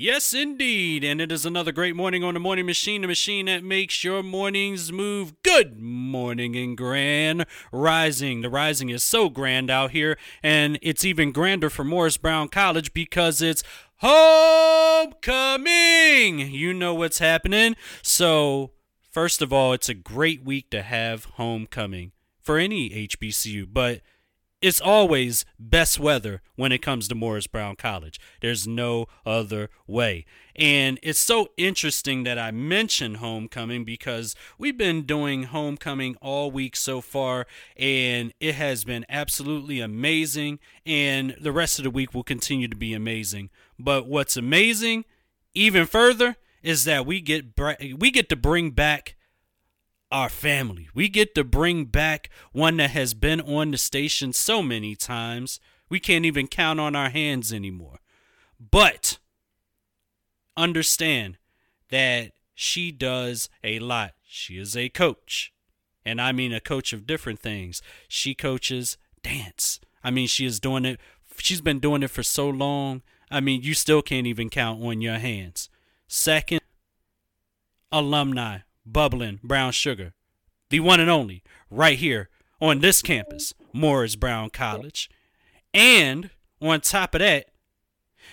Yes, indeed. And it is another great morning on the morning machine, the machine that makes your mornings move. Good morning and grand rising. The rising is so grand out here, and it's even grander for Morris Brown College because it's homecoming. You know what's happening. So, first of all, it's a great week to have homecoming for any HBCU, but it's always best weather when it comes to Morris Brown College. There's no other way. And it's so interesting that I mention homecoming because we've been doing homecoming all week so far, and it has been absolutely amazing. And the rest of the week will continue to be amazing. But what's amazing, even further, is that we get we get to bring back our family. We get to bring back one that has been on the station so many times, we can't even count on our hands anymore. But understand that she does a lot. She is a coach. And I mean a coach of different things. She coaches dance. I mean, she is doing it, she's been doing it for so long. I mean, you still can't even count on your hands. Second, alumni bubbling brown sugar, the one and only, right here on this campus, Morris Brown College. And on top of that,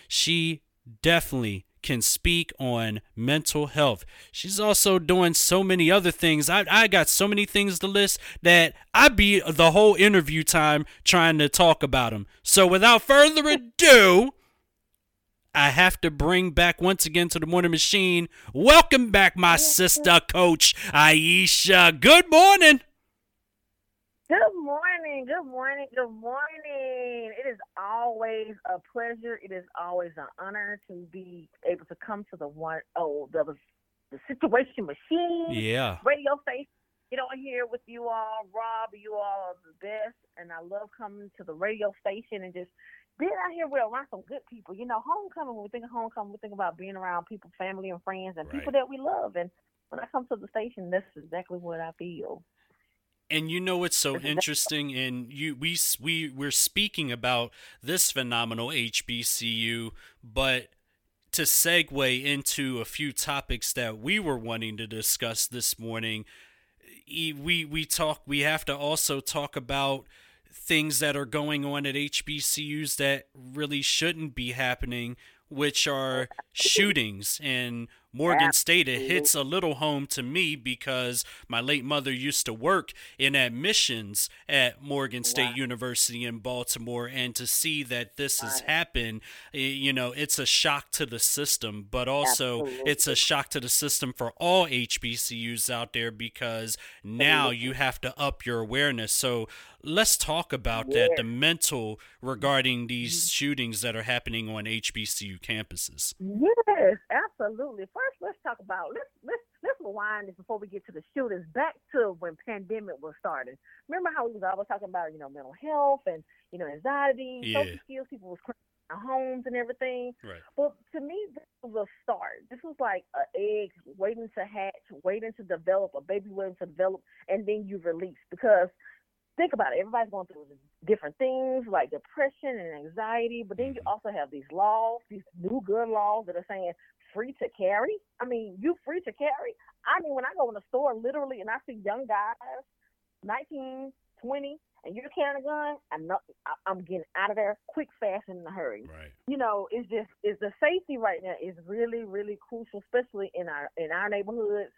she definitely can speak on mental health. She's also doing so many other things. I, I got so many things to list that I'd be the whole interview time trying to talk about them. So without further ado, I have to bring back once again to the morning machine. Welcome back, my sister, Coach Ayesha. Good morning. Good morning. Good morning. Good morning. It is always a pleasure. It is always an honor to be able to come to the one oh the the situation machine. Yeah. Radio station. Get on here with you all, Rob. You all are the best, and I love coming to the radio station and just being out here with around some good people. You know, homecoming. When we think of homecoming, we think about being around people, family, and friends, and right. people that we love. And when I come to the station, that's exactly what I feel. And you know what's so interesting, and you we we we're speaking about this phenomenal HBCU, but to segue into a few topics that we were wanting to discuss this morning, we we talk. We have to also talk about things that are going on at HBCUs that really shouldn't be happening, which are shootings and Morgan State, it hits a little home to me because my late mother used to work in admissions at Morgan State wow. University in Baltimore. And to see that this has happened, you know, it's a shock to the system, but also Absolutely. it's a shock to the system for all HBCUs out there because now you have to up your awareness. So let's talk about that the mental regarding these mm-hmm. shootings that are happening on HBCU campuses. Yes, absolutely. First, let's talk about let's let's let's rewind this before we get to the shootings. Back to when pandemic was starting. Remember how we was always talking about you know mental health and you know anxiety, yeah. social skills. People was in their homes and everything. Right. But to me, this was a start. This was like an egg waiting to hatch, waiting to develop, a baby waiting to develop, and then you release because think about it. Everybody's going through different things like depression and anxiety, but then you mm-hmm. also have these laws, these new gun laws that are saying free to carry. I mean, you free to carry. I mean, when I go in the store, literally, and I see young guys, 19, 20, and you're carrying a gun, I'm not. I'm getting out of there quick, fast, and in a hurry. Right. You know, it's just is the safety right now is really, really crucial, especially in our in our neighborhoods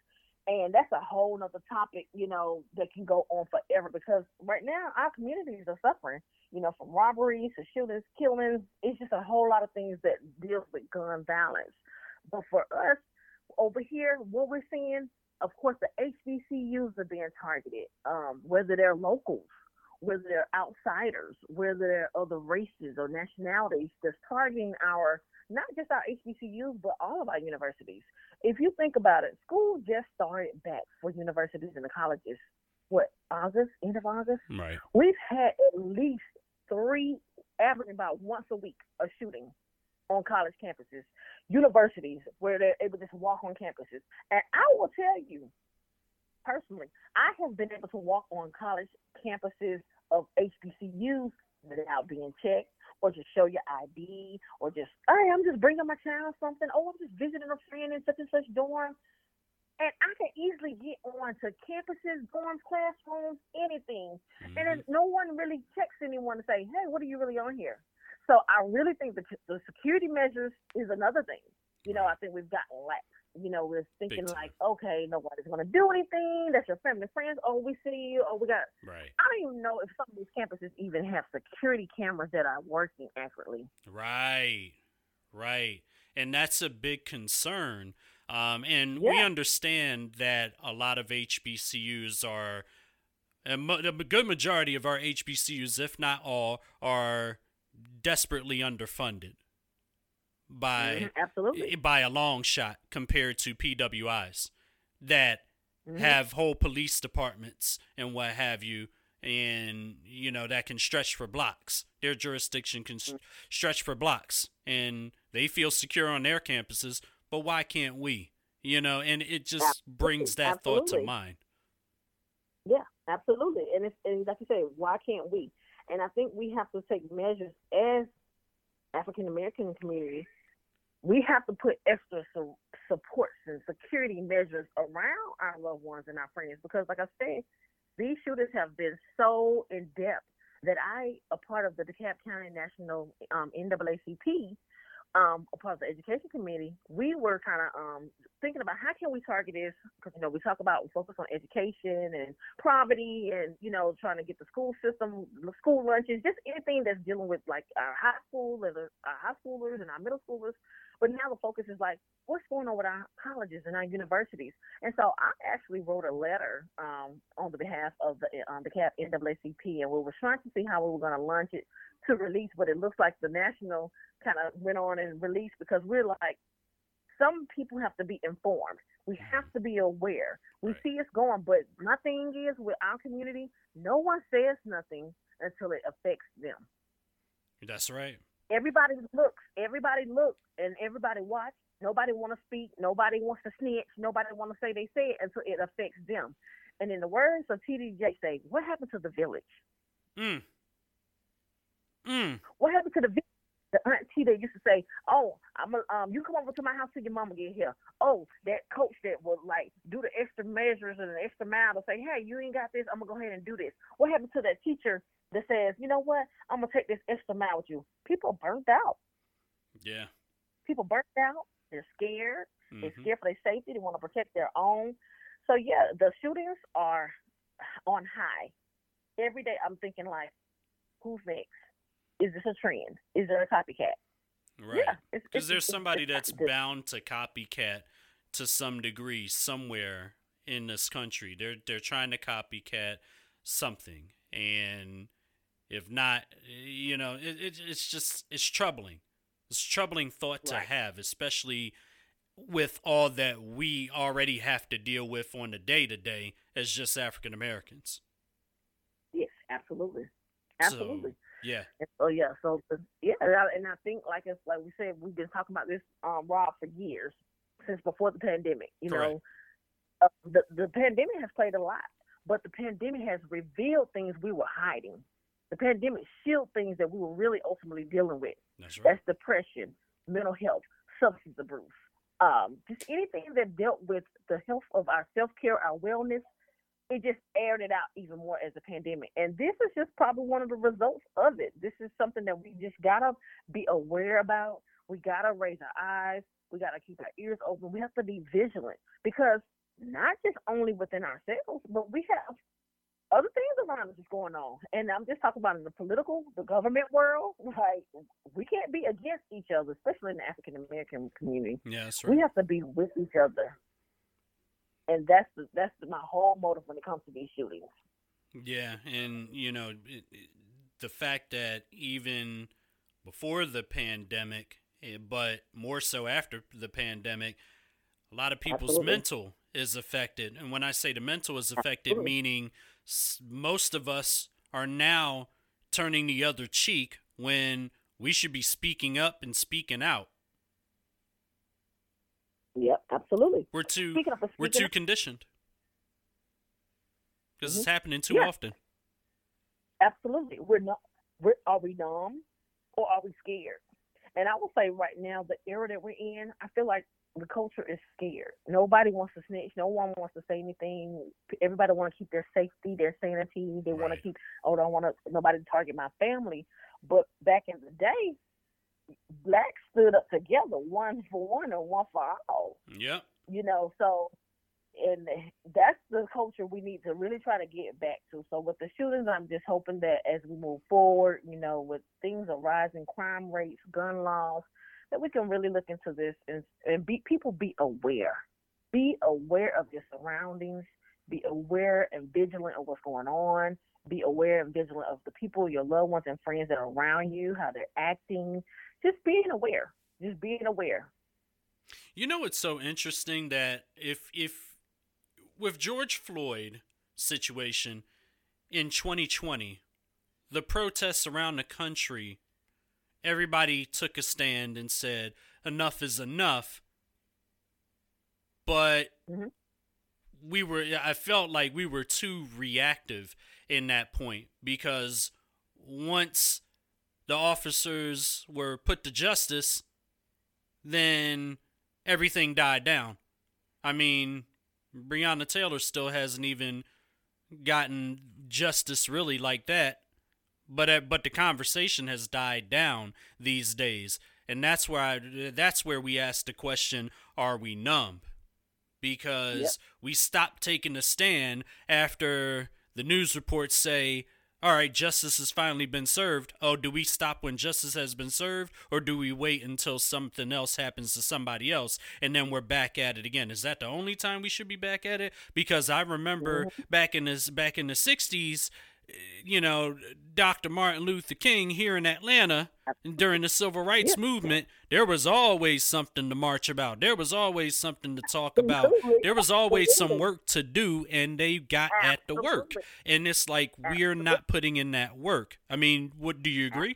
and that's a whole nother topic, you know, that can go on forever because right now our communities are suffering, you know, from robberies to shootings, killings. It's just a whole lot of things that deals with gun violence. But for us over here, what we're seeing, of course, the HBCUs are being targeted, um, whether they're locals, whether they're outsiders, whether they're other races or nationalities that's targeting our not just our HBCUs, but all of our universities. If you think about it, school just started back for universities and the colleges. What August, end of August? Right. We've had at least three, averaging about once a week, a shooting on college campuses, universities where they're able to just walk on campuses. And I will tell you, personally, I have been able to walk on college campuses of HBCUs without being checked, or just show your ID, or just, hey, I'm just bringing my child something. Oh, I'm just visiting a friend in such and such dorm. And I can easily get on to campuses, dorms, classrooms, anything. Mm-hmm. And then no one really checks anyone to say, hey, what are you really on here? So I really think the, the security measures is another thing. You know, I think we've gotten lax. You know, we're thinking like, okay, nobody's going to do anything. That's your family, friends. Oh, we see you. Oh, we got. Right. I don't even know if some of these campuses even have security cameras that are working accurately. Right. Right. And that's a big concern. Um, and yeah. we understand that a lot of HBCUs are, a good majority of our HBCUs, if not all, are desperately underfunded by mm-hmm, absolutely by a long shot compared to PWIs that mm-hmm. have whole police departments and what have you and you know that can stretch for blocks their jurisdiction can mm-hmm. stretch for blocks and they feel secure on their campuses but why can't we you know and it just absolutely. brings that absolutely. thought to mind yeah absolutely and it's and like you say why can't we and i think we have to take measures as african american community we have to put extra su- supports and security measures around our loved ones and our friends because, like I said, these shooters have been so in depth that I, a part of the DeKalb County National um, NAACP, um, a part of the education committee, we were kind of um, thinking about how can we target this because you know we talk about focus on education and poverty and you know trying to get the school system, the school lunches, just anything that's dealing with like our high school and our high schoolers and our middle schoolers. But now the focus is like, what's going on with our colleges and our universities? And so I actually wrote a letter um, on the behalf of the um, the CAP NAACP, and we were trying to see how we were going to launch it to release. But it looks like the national kind of went on and released because we're like, some people have to be informed. We have to be aware. We right. see it's going, but my thing is with our community, no one says nothing until it affects them. That's right everybody looks, everybody looks, and everybody watch. Nobody want to speak. Nobody wants to snitch. Nobody want to say they say it until it affects them. And in the words of TDJ, say, what happened to the village? Mm. Mm. What happened to the village? The auntie that used to say, "Oh, I'm a, um, you come over to my house till your mama get here." Oh, that coach that would like do the extra measures and the extra mile to say, "Hey, you ain't got this. I'm gonna go ahead and do this." What happened to that teacher that says, you know what, I'm gonna take this extra mile with you. People burnt out. Yeah. People burnt out. They're scared. Mm-hmm. They're scared for their safety. They want to protect their own. So yeah, the shootings are on high. Every day I'm thinking like, who's next? Is this a trend? Is there a copycat? Right. Yeah, because there's somebody it's, that's bound to copycat to some degree somewhere in this country. They're they're trying to copycat something, and if not, you know, it, it it's just it's troubling. It's troubling thought to have, especially with all that we already have to deal with on the day to day as just African Americans. Yes, absolutely, absolutely. So, yeah. Oh yeah. So yeah, and I think like it's like we said, we've been talking about this, um, Rob, for years since before the pandemic. You Correct. know, uh, the the pandemic has played a lot, but the pandemic has revealed things we were hiding the pandemic shielded things that we were really ultimately dealing with. That's, right. That's depression, mental health, substance abuse, um, just anything that dealt with the health of our self care, our wellness. It just aired it out even more as a pandemic. And this is just probably one of the results of it. This is something that we just gotta be aware about. We gotta raise our eyes. We gotta keep our ears open. We have to be vigilant because not just only within ourselves, but we have other things around us is going on. And I'm just talking about in the political, the government world. Like we can't be against each other, especially in the African American community. Yeah, that's right. We have to be with each other. And that's the, that's the, my whole motive when it comes to these shootings. Yeah, and you know it, it, the fact that even before the pandemic, eh, but more so after the pandemic, a lot of people's Absolutely. mental is affected. And when I say the mental is affected, Absolutely. meaning most of us are now turning the other cheek when we should be speaking up and speaking out. Yep, absolutely. We're too we're too conditioned because mm-hmm. it's happening too often. Absolutely, we're not. We're are we numb? or are we scared? And I will say right now, the era that we're in, I feel like the culture is scared. Nobody wants to snitch. No one wants to say anything. Everybody want to keep their safety, their sanity. They right. want to keep. Oh, don't want to nobody to target my family. But back in the day, blacks stood up together, one for one and one for all. Yeah. You know, so and that's the culture we need to really try to get back to. So with the shootings, I'm just hoping that as we move forward, you know, with things are rising, crime rates, gun laws, that we can really look into this and and be people be aware, be aware of your surroundings, be aware and vigilant of what's going on, be aware and vigilant of the people, your loved ones and friends that are around you, how they're acting, just being aware, just being aware. You know, it's so interesting that if if with George Floyd situation in 2020, the protests around the country, everybody took a stand and said enough is enough. But mm-hmm. we were I felt like we were too reactive in that point because once the officers were put to justice, then everything died down. I mean, Breonna Taylor still hasn't even gotten justice really like that. But uh, but the conversation has died down these days, and that's where I that's where we ask the question: Are we numb? Because yep. we stopped taking a stand after the news reports say all right, justice has finally been served. Oh, do we stop when justice has been served, or do we wait until something else happens to somebody else and then we're back at it again? Is that the only time we should be back at it? Because I remember back in this back in the '60s, you know, Dr. Martin Luther King here in Atlanta during the civil rights yeah. movement, there was always something to march about. There was always something to talk about. There was always some work to do, and they got at the work. And it's like we're not putting in that work. I mean, what do you agree?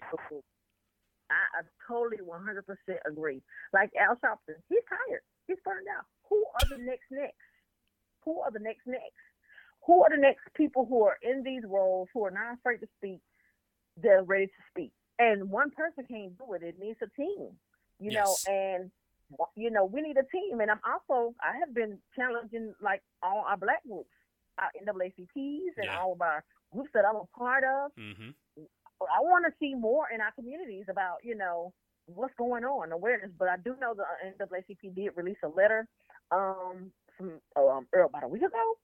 I, I totally 100% agree. Like Al Sharpton, he's tired. He's burned out. Who are the next next? Who are the next next? Who are the next people who are in these roles who are not afraid to speak they're ready to speak and one person can't do it it needs a team you yes. know and you know we need a team and i'm also i have been challenging like all our black groups our naacps and yeah. all of our groups that i'm a part of mm-hmm. i want to see more in our communities about you know what's going on awareness but i do know the naacp did release a letter um from um, about a week ago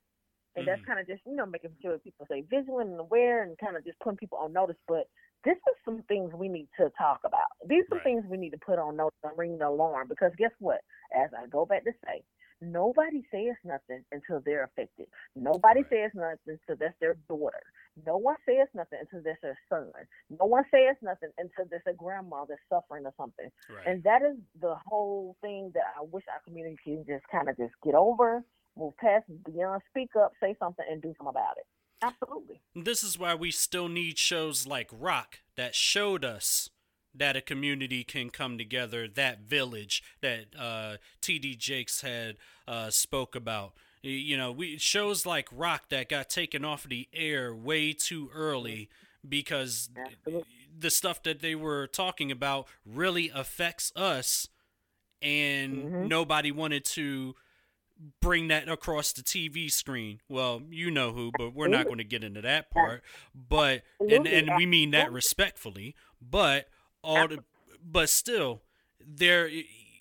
and mm-hmm. that's kind of just, you know, making sure people stay vigilant and aware and kind of just putting people on notice. But this is some things we need to talk about. These are right. things we need to put on notice and ring the alarm because guess what? As I go back to say, nobody says nothing until they're affected. Nobody right. says nothing until that's their daughter. No one says nothing until that's their son. No one says nothing until there's a grandma that's suffering or something. Right. And that is the whole thing that I wish our community can just kind of just get over move past beyond speak up, say something, and do something about it. Absolutely. This is why we still need shows like Roc that showed us that a community can come together, that village that uh, T.D. Jakes had uh, spoke about. You know, we shows like Roc that got taken off the air way too early because Absolutely. the stuff that they were talking about really affects us, and mm-hmm. nobody wanted to bring that across the TV screen. Well, you know who, but we're not going to get into that part. But and and we mean that respectfully. But all the, but still there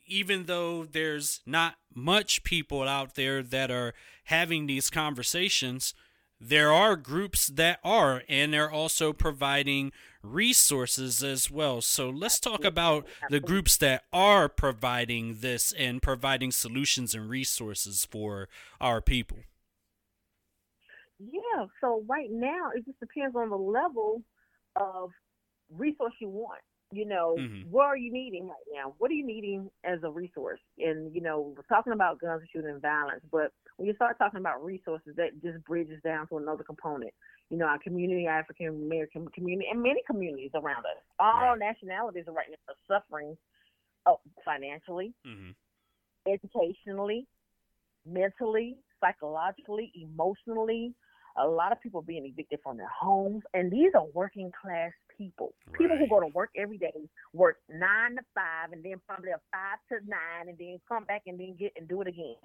even though there's not much people out there that are having these conversations, there are groups that are, and they're also providing resources as well. So let's talk about the groups that are providing this and providing solutions and resources for our people. Yeah, so right now it just depends on the level of resource you want you know, mm-hmm. what are you needing right now? What are you needing as a resource? And, you know, we're talking about guns shooting and violence, but when you start talking about resources, that just bridges down to another component. You know, our community, African American community, and many communities around us. All right. nationalities are right now are suffering oh, financially, mm-hmm. educationally, mentally, psychologically, emotionally. A lot of people being evicted from their homes, and these are working class people. People who go to work every day, work nine to five, and then probably a five to nine, and then come back and then get and do it again.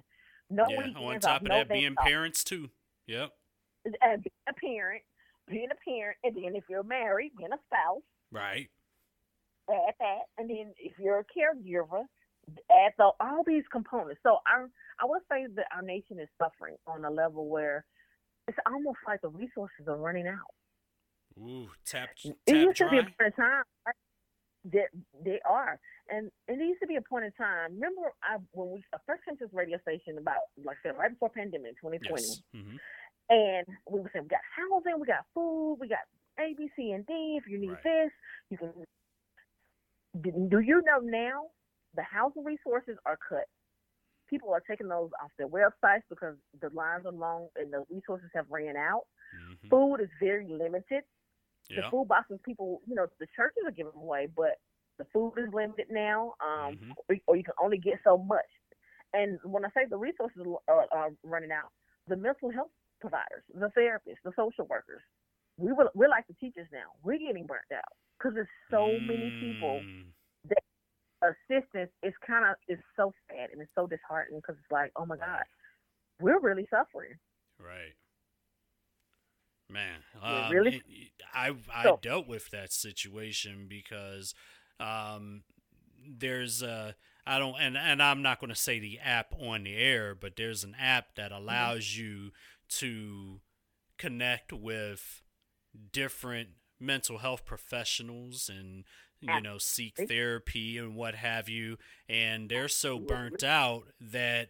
No yeah. weekends On off, top of no that, being off. parents too. Yep. and being a parent, being a parent, and then if you're married, being a spouse, Right. add that, and then if you're a caregiver, add the, all these components. So our, I would say that our nation is suffering on a level where it's almost like the resources are running out. Ooh, tap It tap used to be a point in time that they are, and it used to be a point in time. Remember, I when we I first came to this radio station about like I said right before pandemic, 2020. Yes. hmm And we were saying we got housing, we got food, we got A, B, C, and D. If you need Right. this, you can. Do you know now the housing resources are cut? People are taking those off their websites because the lines are long and the resources have ran out. hmm Food is very limited. The food boxes, people, you know, the churches are giving away, but the food is limited now, um, Mhm. or, or you can only get so much. And when I say the resources are, are running out, the mental health providers, the therapists, the social workers, we will, we're like the teachers now. We're getting burnt out because there's so many people. Mm, Assistance is kind of is so sad and it's so disheartening because it's like, oh my God, we're really suffering. Right. Man, Yeah, um, really? it- I I So- dealt with that situation because um, there's a I don't and and I'm not going to say the app on the air, but there's an app that Mm-hmm. allows you to connect with different mental health professionals and you know seek therapy and what have you and they're so burnt out that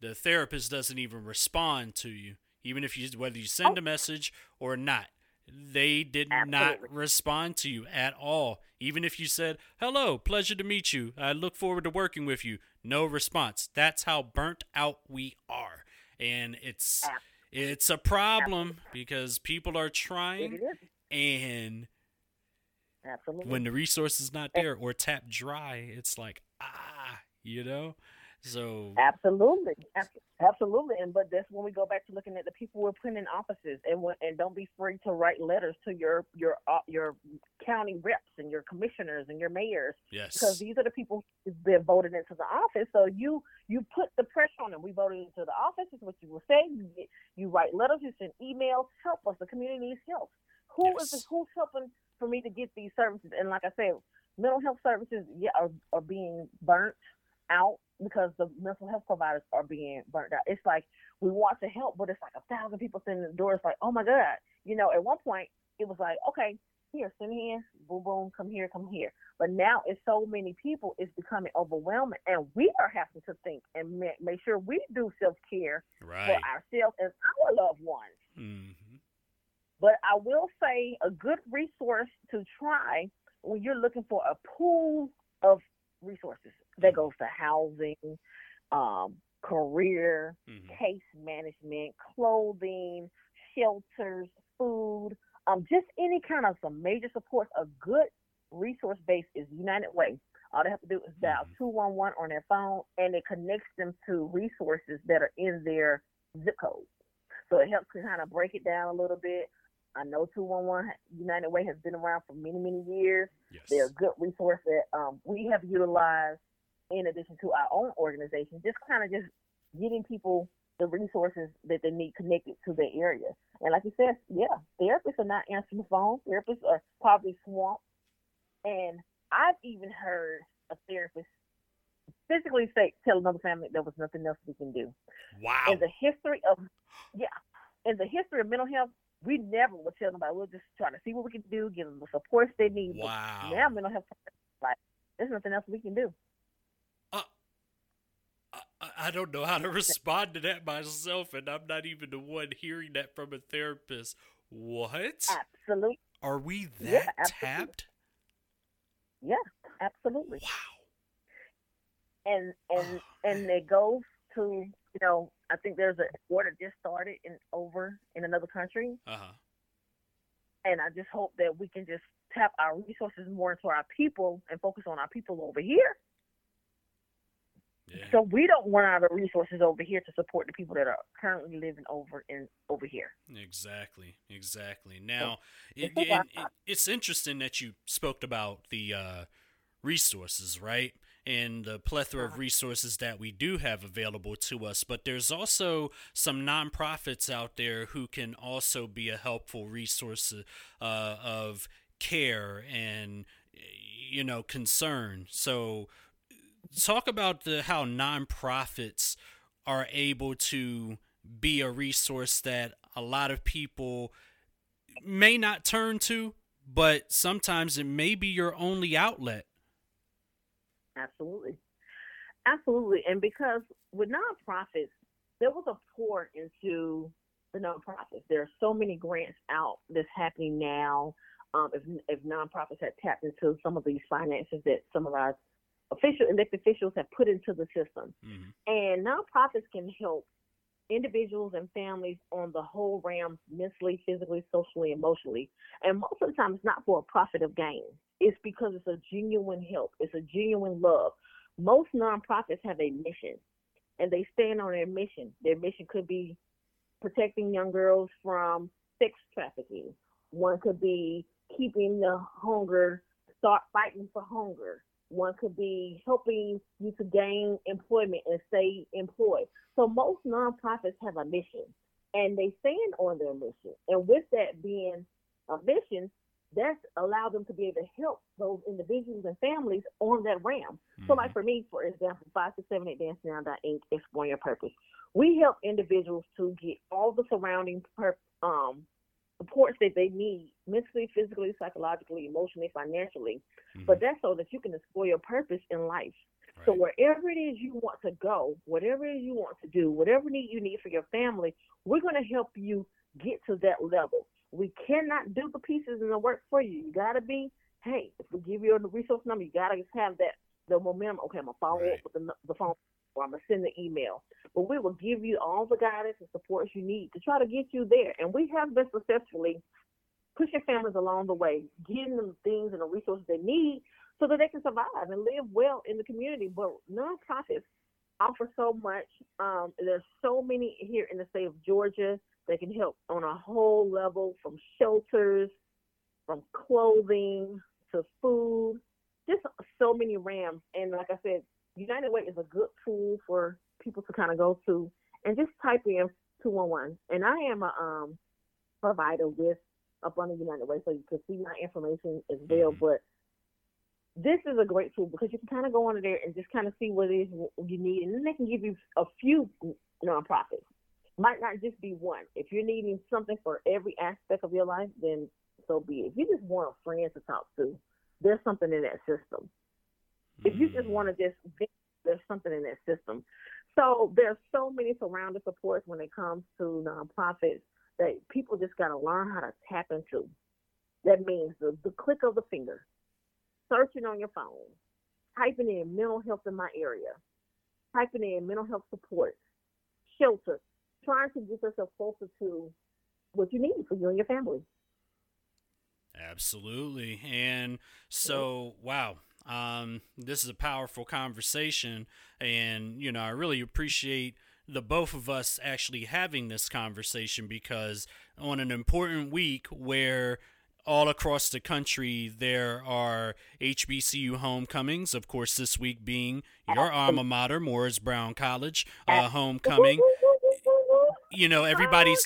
the therapist doesn't even respond to you even if you whether you send Oh. a message or not they did not respond to you at all. Even if you said hello pleasure to meet you. I look forward to working with you. No response. That's how burnt out we are. And it's Ab- it's a problem because people are trying and absolutely. when the resource is not there or tapped dry it's like ah you know so Absolutely, absolutely, and but that's when we go back to looking at the people we're putting in offices, and when, and don't be afraid to write letters to your your uh, your county reps and your commissioners and your mayors yes because these are the people been voted into the office. So you you put the pressure on them. We voted into the office. Is what you will say. You, get, you write letters. You send emails. Help us. The community needs help. Who is Yes. who's helping for me to get these services? And like I said, mental health services yeah are, are being burnt out because the mental health providers are being burnt out. It's like we want to help, but it's like a thousand people sitting in the door. It's like, oh my God. You know, at one point it was like, okay, here, send here, boom, boom, come here, come here. But now it's so many people, it's becoming overwhelming. And we are having to think and ma- make sure we do self care right for ourselves and our loved ones. hmm But I will say a good resource to try when you're looking for a pool of resources that goes to housing, um, career, hmm case management, clothing, shelters, food, um, just any kind of some major supports. A good resource base is United Way. All they have to do is dial Mhm. 211 on their phone and it connects them to resources that are in their zip code. So it helps to kind of break it down a little bit. I know 211 United Way has been around for many, many years. Yes They're a good resource that um, we have utilized in addition to our own organization, just kind of just getting people the resources that they need connected to their area. And like you said, yeah, therapists are not answering the phone. Therapists are probably swamped. And I've even heard a therapist physically say, tell another family there was nothing else we can do. wow In the history of, in the history of mental health, we never would tell nobody. We're just trying to see what we can do, give them the supports they need. But wow now mental health, like, there's nothing else we can do. Uh, I, I don't know how to respond to that myself, and I'm not even the one hearing that from a therapist. What? Absolutely. Are we that Yeah, absolutely. tapped? Yeah, absolutely. Wow. And and and it goes to you know I think there's a war that just started in over in another country, Uh huh. and I just hope that we can just tap our resources more into our people and focus on our people over here. Yeah. So we don't run out of resources over here to support the people that are currently living over in over here. Exactly, exactly. Now, it, it's it, it- it's interesting that you spoke about the uh, resources, right? And the plethora of resources that we do have available to us. But there's also some nonprofits out there who can also be a helpful resource uh, of care and, you know, concern. So, talk about the how nonprofits are able to be a resource that a lot of people may not turn to, but sometimes it may be your only outlet. Absolutely. Absolutely. And because with nonprofits, there was a pour into the nonprofits. There are so many grants out that's happening now. Um, if, if nonprofits had tapped into some of these finances that some of our official elected officials have put into the system. Mhm. And nonprofits can help individuals and families on the whole realm, mentally, physically, socially, emotionally. And most of the time, it's not for a profit of gain. It's because it's a genuine help. It's a genuine love. Most nonprofits have a mission, and they stand on their mission. Their mission could be protecting young girls from sex trafficking. One could be keeping the hunger, start fighting for hunger. One could be helping you to gain employment and stay employed. So most nonprofits have a mission and they stand on their mission. And with that being a mission, that's allowed them to be able to help those individuals and families on that realm. So, like for me, for example, five six seven eight Dance Now Inc. Exploring Your Purpose. We help individuals to get all the surrounding per, um, supports that they need mentally, physically, psychologically, emotionally, financially. Mhm. But that's so that you can explore your purpose in life. So wherever it is you want to go, whatever you want to do, whatever need you need for your family, we're going to help you get to that level. We cannot do the pieces and the work for you. You got to be, hey, if we give you a resource number, you got to just have that the momentum. Okay, I'm gonna follow Right. up with the, the phone, or I'm gonna send the email. But we will give you all the guidance and supports you need to try to get you there. And we have been successfully pushing families along the way, getting them things and the resources they need so that they can survive and live well in the community. But nonprofits offer so much. Um, there's so many here in the state of Georgia that can help on a whole level from shelters, from clothing to food, just so many rams. And like I said, United Way is a good tool for people to kind of go to and just type in 211. And I am a um, provider with up on the United Way, so you can see my information as well. Mhm. But this is a great tool because you can kind of go under there and just kind of see what it is you need, and then they can give you a few nonprofits. Might not just be one. If you're needing something for every aspect of your life, then so be it. If you just want a friend to talk to, there's something in that system. If you just Mm. want to just vent, there's something in that system. So there's so many surrounding supports when it comes to nonprofits that people just got to learn how to tap into. That means the, the click of the finger, searching on your phone, typing in mental health in my area, typing in mental health support, shelter, trying to get yourself closer to what you need for you and your family. Absolutely. And so, wow. Um, this is a powerful conversation. And, you know, I really appreciate the both of us actually having this conversation because on an important week where all across the country there are HBCU homecomings, of course, this week being your alma mater, Morris Brown College, uh, homecoming. You know, everybody's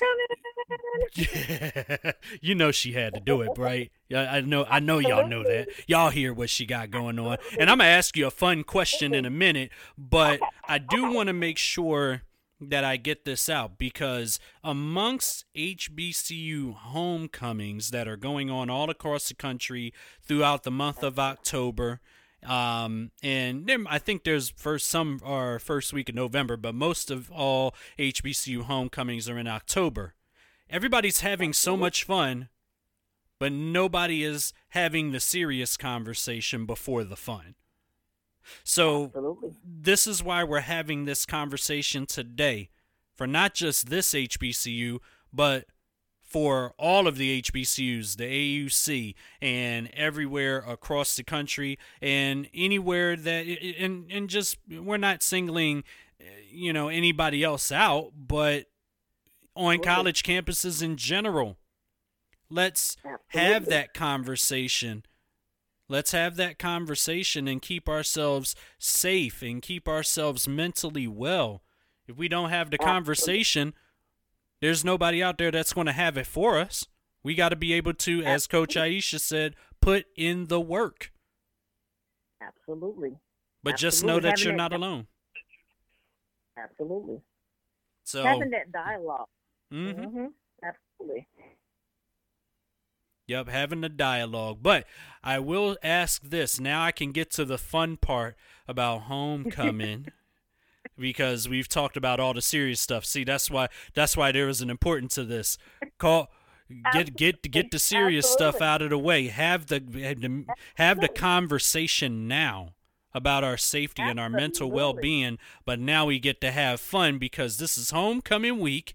you know she had to do it, right? I know. I know y'all know that. Y'all hear what she got going on, and I'm gonna ask you a fun question in a minute. But I do want to make sure that I get this out because amongst HBCU homecomings that are going on all across the country throughout the month of October, um, and there, I think there's first some are first week of November, but most of all HBCU homecomings are in October. Everybody's having so much fun, but nobody is having the serious conversation before the fun. So Absolutely. this is why we're having this conversation today for not just this HBCU, but for all of the HBCUs, the AUC, and everywhere across the country, and anywhere that, and and just we're not singling, you know, anybody else out, but on college campuses in general, let's have that conversation. Let's have that conversation and keep ourselves safe and keep ourselves mentally well. If we don't have the conversation, there's nobody out there that's going to have it for us. We got to be able to, as Coach Ayesha said, put in the work. Absolutely. But just know Absolutely. that you're Having not alone. Absolutely. So, Having that dialogue. mhm. Mm-hmm. Absolutely. Yep, having the dialogue. But I will ask this. Now I can get to the fun part about homecoming. Because we've talked about all the serious stuff. See, that's why that's why there is an importance to this. Call get get get the serious stuff out of the way. Have the have the, have the conversation now about our safety and our mental well-being, but now we get to have fun because this is homecoming week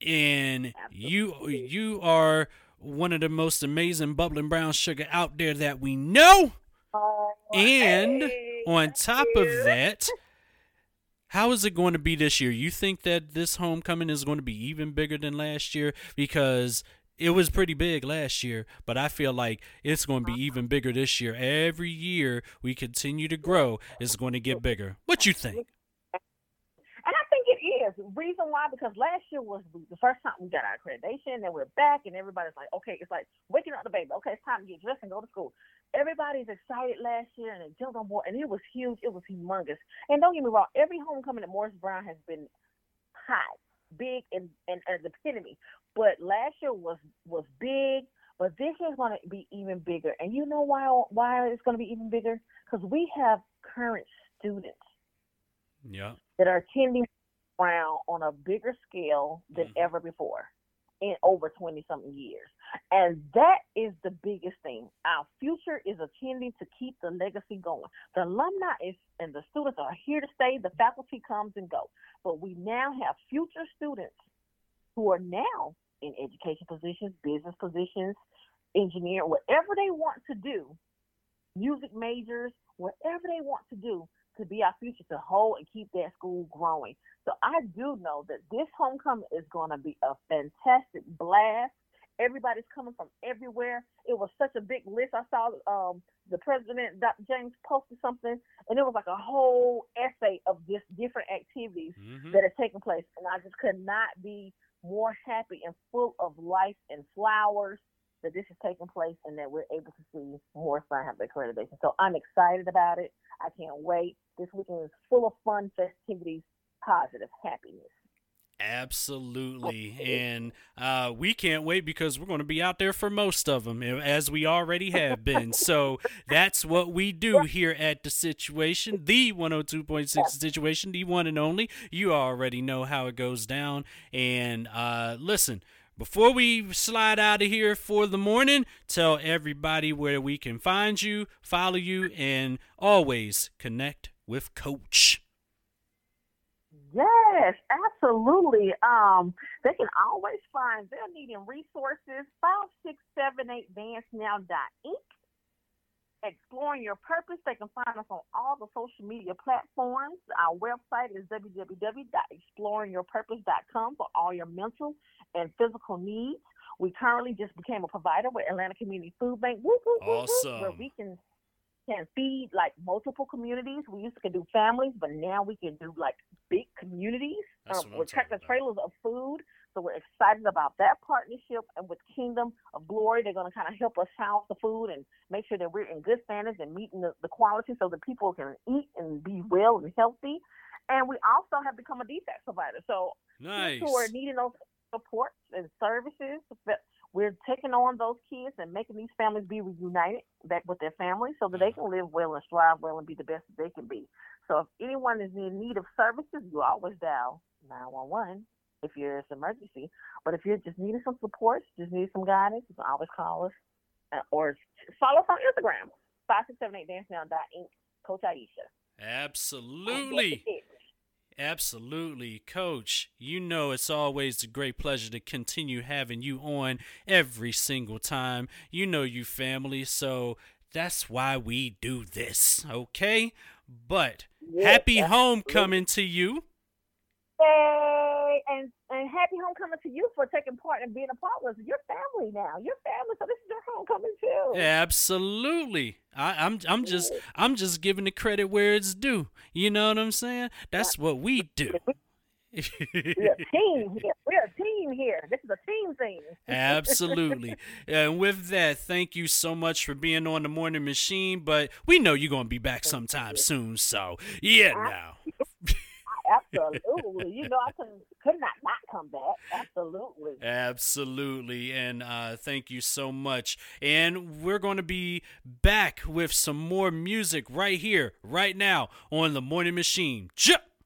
and you Absolutely. you are one of the most amazing bubbling brown sugar out there that we know. Oh, And hey, on top of that, how is it going to be this year? You think that this homecoming is going to be even bigger than last year? Because it was pretty big last year, but I feel like it's going to be even bigger this year. Every year we continue to grow, it's going to get bigger. What you think? And I think it is. Reason why, because last year was the first time we got our accreditation, and we're back, and everybody's like, okay, it's like waking up the baby. Okay, it's time to get dressed and go to school. Everybody's excited last year, and they jumped on board, and it was huge. It was humongous. And don't get me wrong, every homecoming at Morris Brown has been hot, big, and, and, and the epitome. But last year was was big, but this year's going to be even bigger. And you know why why it's going to be even bigger? Because we have current students Yeah. that are attending Brown on a bigger scale than Mhm. ever before in over 20 something years. And that is the biggest thing. Our future is attending to keep the legacy going. The alumni is and the students are here to stay. The faculty comes and go. But we now have future students who are now in education positions, business positions, engineer, whatever they want to do, music majors, whatever they want to do to be our future to hold and keep that school growing. So I do know that this homecoming is going to be a fantastic blast. Everybody's coming from everywhere. It was such a big list. I saw um, the president, Dr. James, posted something, and it was like a whole essay of just different activities hmm that are taking place. And I just could not be more happy and full of life and flowers that this is taking place and that we're able to see more sign have the accreditation. So I'm excited about it. I can't wait. This weekend is full of fun, festivities, positive happiness. Absolutely. And uh, we can't wait because we're going to be out there for most of them, as we already have been. so that's what we do here at The Situation, the 102.6 Situation, the one and only. You already know how it goes down. And uh, listen, before we slide out of here for the morning, tell everybody where we can find you, follow you, and always connect with Coach. Yes, absolutely. Um, they can always find they're needing resources. Five six seven eight Dance Now dot Inc. Exploring your purpose. They can find us on all the social media platforms. Our website is www.exploringyourpurpose.com for all your mental and physical needs. We currently just became a provider with Atlanta Community Food Bank, whoop, whoop, whoop, whoop, where we can can feed like multiple communities. We used to do families, but now we can do like big communities That's um, with tractor trailers of food. So we're excited about that partnership. And with Kingdom of Glory, they're going to kind of help us house the food and make sure that we're in good standards and meeting the, the quality so that people can eat and be well and healthy. And we also have become a DFCS provider. So Nice. kids who are needing those supports and services. We're taking on those kids and making these families be reunited back with their families so that they can live well and strive well and be the best that they can be. So if anyone is in need of services, you always dial 911 if you're it's an emergency. But if you're just needing some support, just need some guidance, you can always call us uh, or follow us on Instagram, 5678dancenow.inc, Coach Ayesha. Absolutely. Absolutely, Coach. You know it's always a great pleasure to continue having you on every single time. You know you family, so that's why we do this, okay? But happy homecoming to you. Yay! And and happy homecoming to you for taking part and being a part of your family now. Your family, so this is your homecoming too. Absolutely. I, I'm I'm just I'm just giving the credit where it's due. You know what I'm saying? That's what we do. We're a team here. We're a team here. This is a team thing. Absolutely. And with that, thank you so much for being on the morning machine. But we know you're gonna be back sometime soon. So yeah, now. Absolutely. you know, I could, could not not come back. Absolutely. Absolutely. And uh, thank you so much. And we're going to be back with some more music right here, right now on the Morning Machine. J-